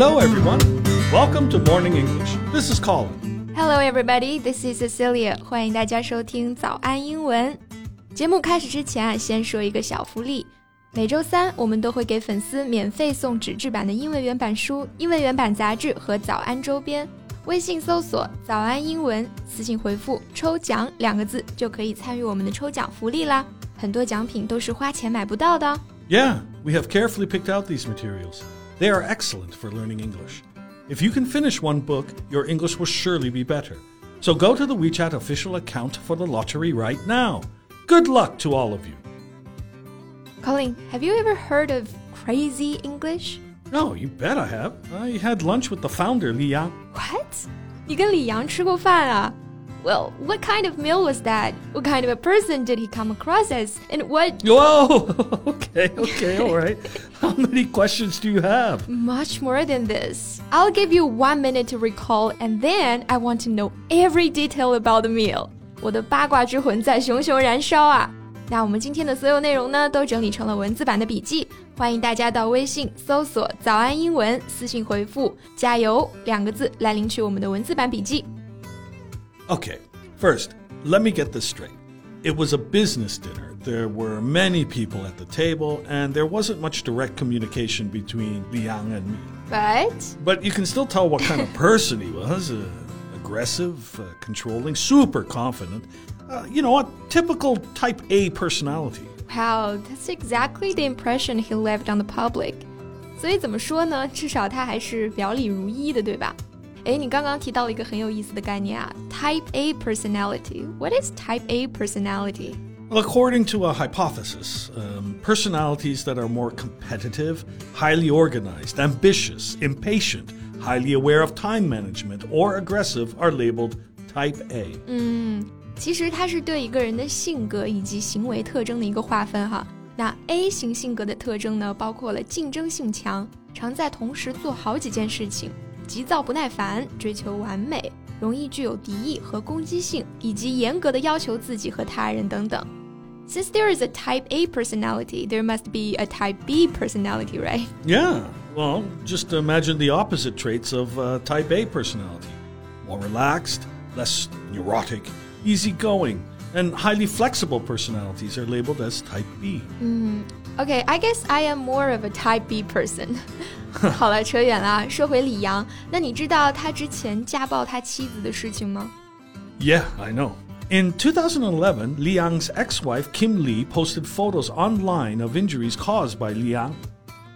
Hello, everyone. Welcome to Morning English. This is Colin. Hello, everybody. This is Cecilia. 欢迎大家收听早安英文。节目开始之前啊，先说一个小福利。每周三，我们都会给粉丝免费送纸质版的英文原版书、英文原版杂志和早安周边。微信搜索“早安英文”，私信回复“抽奖”两个字，就可以参与我们的抽奖福利啦。很多奖品都是花钱买不到的。Yeah, we have carefully picked out these materials. They are excellent for learning English. If you can finish one book, your English will surely be better. So go to the WeChat official account for the lottery right now. Good luck to all of you. Colin, have you ever heard of crazy English? Oh, you bet I have. I had lunch with the founder, Li Yang. What? 你跟李阳吃过饭啊 ？well, what kind of meal was that? What kind of a person did he come across as? And what. Whoa! okay, okay, all right. How many questions do you have? Much more than this. I'll give you one minute to recall, and then I want to know every detail about the meal. 我的八卦之魂在熊熊燃烧啊！那我们今天的所有内容呢，都整理成了文字版的笔记，欢迎大家到微信搜索“早安英文”，私信回复“加油”两个字来领取我们的文字版笔记。 Okay, first, let me get this straight. It was a business dinner. There were many people at the table, and there wasn't much direct communication between Li Yang and me. But? But you can still tell what kind of person he was uh, aggressive, uh, controlling, super confident. Uh, you know, a typical type A personality. Wow, that's exactly the impression he left on the public. 所以怎么说呢？至少他还是表里如一的，对吧？哎，你刚刚提到了一个很有意思的概念啊，Type A personality. What is Type A personality? Well, according to a hypothesis, um, personalities that are more competitive, highly organized, ambitious, impatient, highly aware of time management, or aggressive are labeled Type A. 嗯，其实它是对一个人的性格以及行为特征的一个划分哈。那 A 型性格的特征呢，包括了竞争性强，常在同时做好几件事情。 急躁不耐烦，追求完美，容易具有敌意和攻击性，以及严格的要求自己和他人等等。Since there is a type A personality, there must be a type B personality, right? Yeah. Well, just imagine the opposite traits of uh, type A personality more relaxed, less neurotic, easygoing, and highly flexible personalities are labeled as type B. Mm, Okay, I guess I am more of a Type B person. 好了，扯远了，说回李阳。那你知道他之前家暴他妻子的事情吗？Yeah, I know. In 2011, Li Yang's ex-wife Kim Lee posted photos online of injuries caused by Li Yang.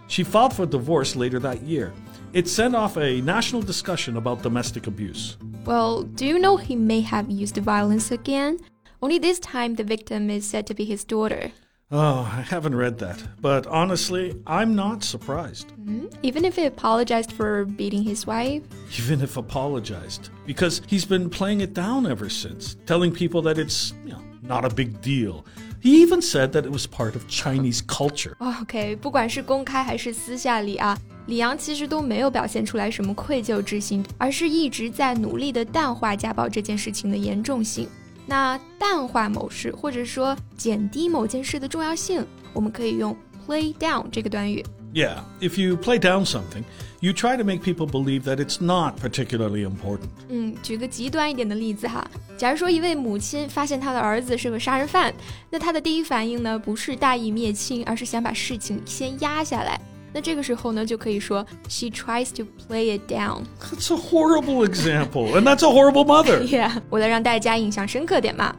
She filed for divorce later that year. It sent off a national discussion about domestic abuse. Well, do you know he may have used violence again? Only this time the victim is said to be his daughter. Oh, I haven't read that. But honestly, I'm not surprised. Mm-hmm. Even if he apologized for beating his wife? Even if apologized. Because he's been playing it down ever since, telling people that it's, you know, not a big deal. He even said that it was part of Chinese culture. OK，不管是公开还是私下里啊，李阳其实都没有表现出来什么愧疚之心，而是一直在努力的淡化家暴这件事情的严重性。 那淡化某事或者说减低某件事的重要性，我们可以用 play down 这个短语。Yeah, if you play down something, you try to make people believe that it's not particularly important. 嗯，举个极端一点的例子哈，假如说一位母亲发现她的儿子是个杀人犯，那她的第一反应呢，不是大义灭亲，而是想把事情先压下来。那这个时候呢，就可以说 she tries to play it down. That's a horrible example, and that's a horrible mother. yeah，为了让大家印象深刻点嘛。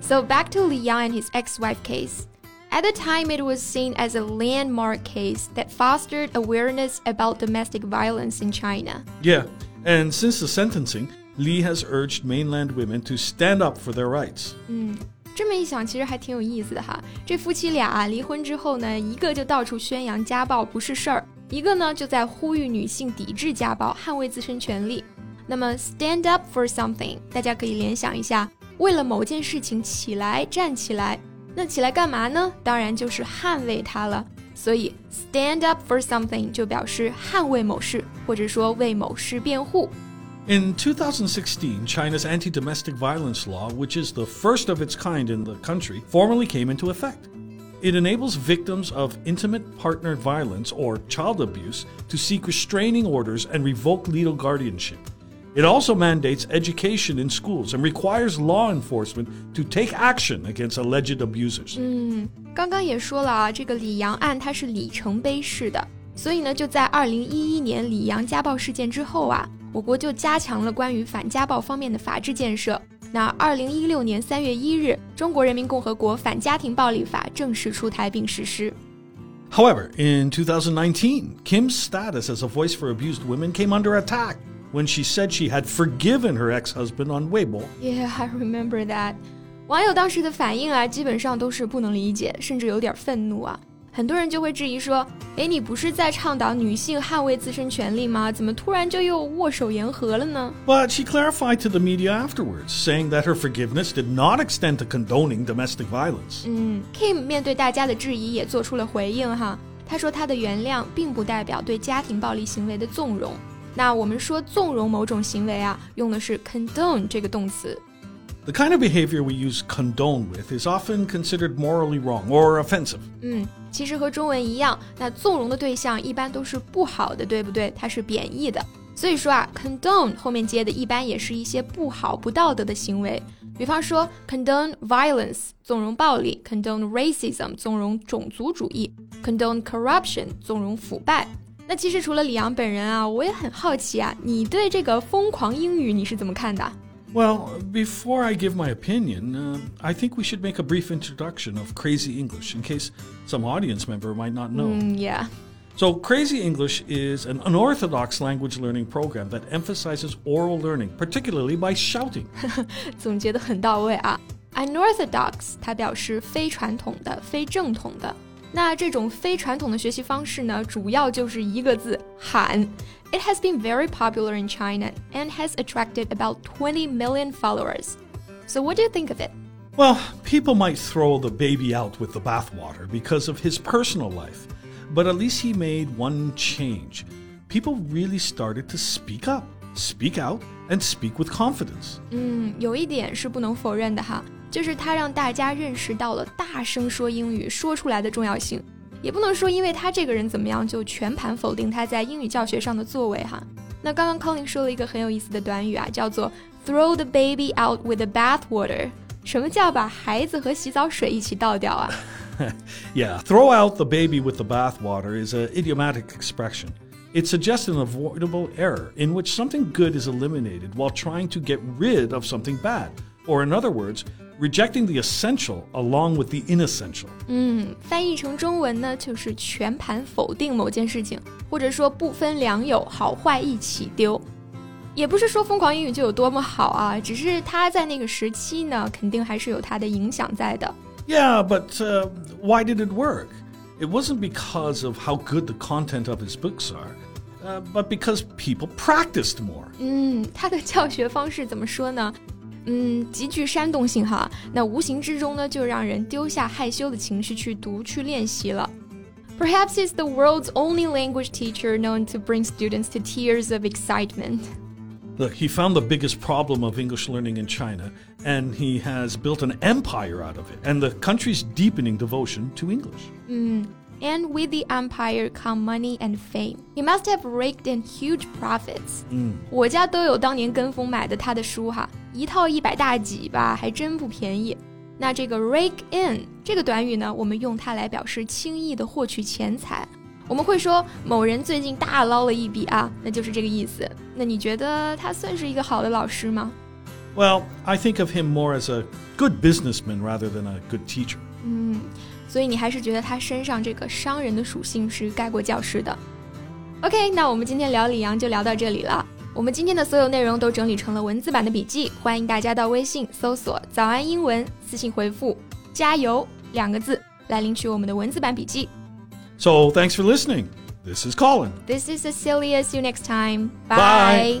So back to Li Yang and his ex-wife case. At the time, it was seen as a landmark case that fostered awareness about domestic violence in China. Yeah, and since the sentencing, Li has urged mainland women to stand up for their rights. 嗯。 这么一想，其实还挺有意思的哈。这夫妻俩离婚之后呢，一个就到处宣扬家暴不是事儿，一个呢就在呼吁女性抵制家暴，捍卫自身权利。那么 stand up for something，大家可以联想一下，为了某件事情起来站起来，那起来干嘛呢？当然就是捍卫它了。所以 stand up for something 就表示捍卫某事，或者说为某事辩护。In 2016, China's anti domestic violence law, which is the first of its kind in the country, formally came into effect. It enables victims of intimate partner violence or child abuse to seek restraining orders and revoke legal guardianship. It also mandates education in schools and requires law enforcement to take action against alleged abusers. 嗯，刚刚也说了啊，这个李阳案它是里程碑式的，所以呢，就在二零一一年李阳家暴事件之后啊， 我国就加强了关于反家暴方面的法制建设。那二零一六年三月一日，《中国人民共和国反家庭暴力法》正式出台并实施。However, in 2019, Kim's status as a voice for abused women came under attack when she said she had forgiven her ex-husband on Weibo. Yeah, I remember that. 网友当时的反应啊，基本上都是不能理解，甚至有点愤怒啊。很多人就会质疑说：“哎，你不是在倡导女性捍卫自身权利吗？怎么突然就又握手言和了呢？” But she clarified to the media afterwards, saying that her forgiveness did not extend to condoning domestic violence. 嗯，Kim 面对大家的质疑也做出了回应哈。他说他的原谅并不代表对家庭暴力行为的纵容。那我们说纵容某种行为啊，用的是 condone 这个动词。The kind of behavior we use condone with is often considered morally wrong or offensive. 嗯， 其实和中文一样，那纵容的对象一般都是不好的，对不对？它是贬义的。所以说啊，condone 后面接的一般也是一些不好、不道德的行为。比方说，condone violence 纵容暴力，condone racism 纵容种族主义，condone corruption 纵容腐败。那其实除了李阳本人啊，我也很好奇啊，你对这个疯狂英语你是怎么看的 ？well, before I give my opinion, uh, I think we should make a brief introduction of Crazy English in case some audience member might not know. Mm, yeah. So, Crazy English is an unorthodox language learning program that emphasizes oral learning, particularly by shouting. 总结的很到位啊。Unorthodox 它表示非传统的、非正统的。 那这种非传统的学习方式呢，主要就是一个字喊。it has been very popular in China and has attracted about 20 million followers. So, what do you think of it? Well, people might throw the baby out with the bathwater because of his personal life, but at least he made one change. People really started to speak up, speak out, and speak with confidence. 嗯，有一点是不能否认的哈， 就是他让大家认识到了大声说英语说出来的重要性。也不能说因为他这个人怎么样就全盘否定他在英语教学上的作为哈。那刚刚 Colin 说了一个很有意思的短语啊，叫做 throw the baby out with the bathwater。什么叫把孩子和洗澡水一起倒掉啊？Yeah, throw out the baby with the bathwater is an idiomatic expression. It suggests an avoidable error in which something good is eliminated while trying to get rid of something bad. Or, in other words, rejecting the essential along with the inessential。嗯，翻译成中文呢，就是全盘否定某件事情，或者说不分良莠，好坏一起丢。也不是说疯狂英语就有多么好啊，只是它在那个时期呢，肯定还是有它的影响在的。Yeah, but、uh, why did it work? It wasn't because of how good the content of his books are. Uh, but because people practiced more. 嗯，他的教学方式怎么说呢？嗯，极具煽动性哈，那无形之中呢，就让人丢下害羞的情绪去读、去练习了。Perhaps he's the world's only language teacher known to bring students to tears of excitement. Look, he found the biggest problem of English learning in China, and he has built an empire out of it, and the country's deepening devotion to English. 嗯。 And with the empire come money and fame. He must have raked in huge profits. 嗯，我家都有当年跟风买的他的书哈，一套一百大几吧，还真不便宜。那这个 rake in 这个短语呢，我们用它来表示轻易的获取钱财。我们会说某人最近大捞了一笔啊，那就是这个意思。那你觉得他算是一个好的老师吗 ？Well, I think of him more as a good businessman rather than a good teacher. 嗯。所以你还是觉得他身上这个商人的属性是盖过教师的。OK，那我们今天聊李阳就聊到这里了。我们今天的所有内容都整理成了文字版的笔记，欢迎大家到微信搜索“早安英文”，私信回复“加油”两个字来领取我们的文字版笔记。So thanks for listening. This is Colin. This is Cecilia. See you next time. Bye.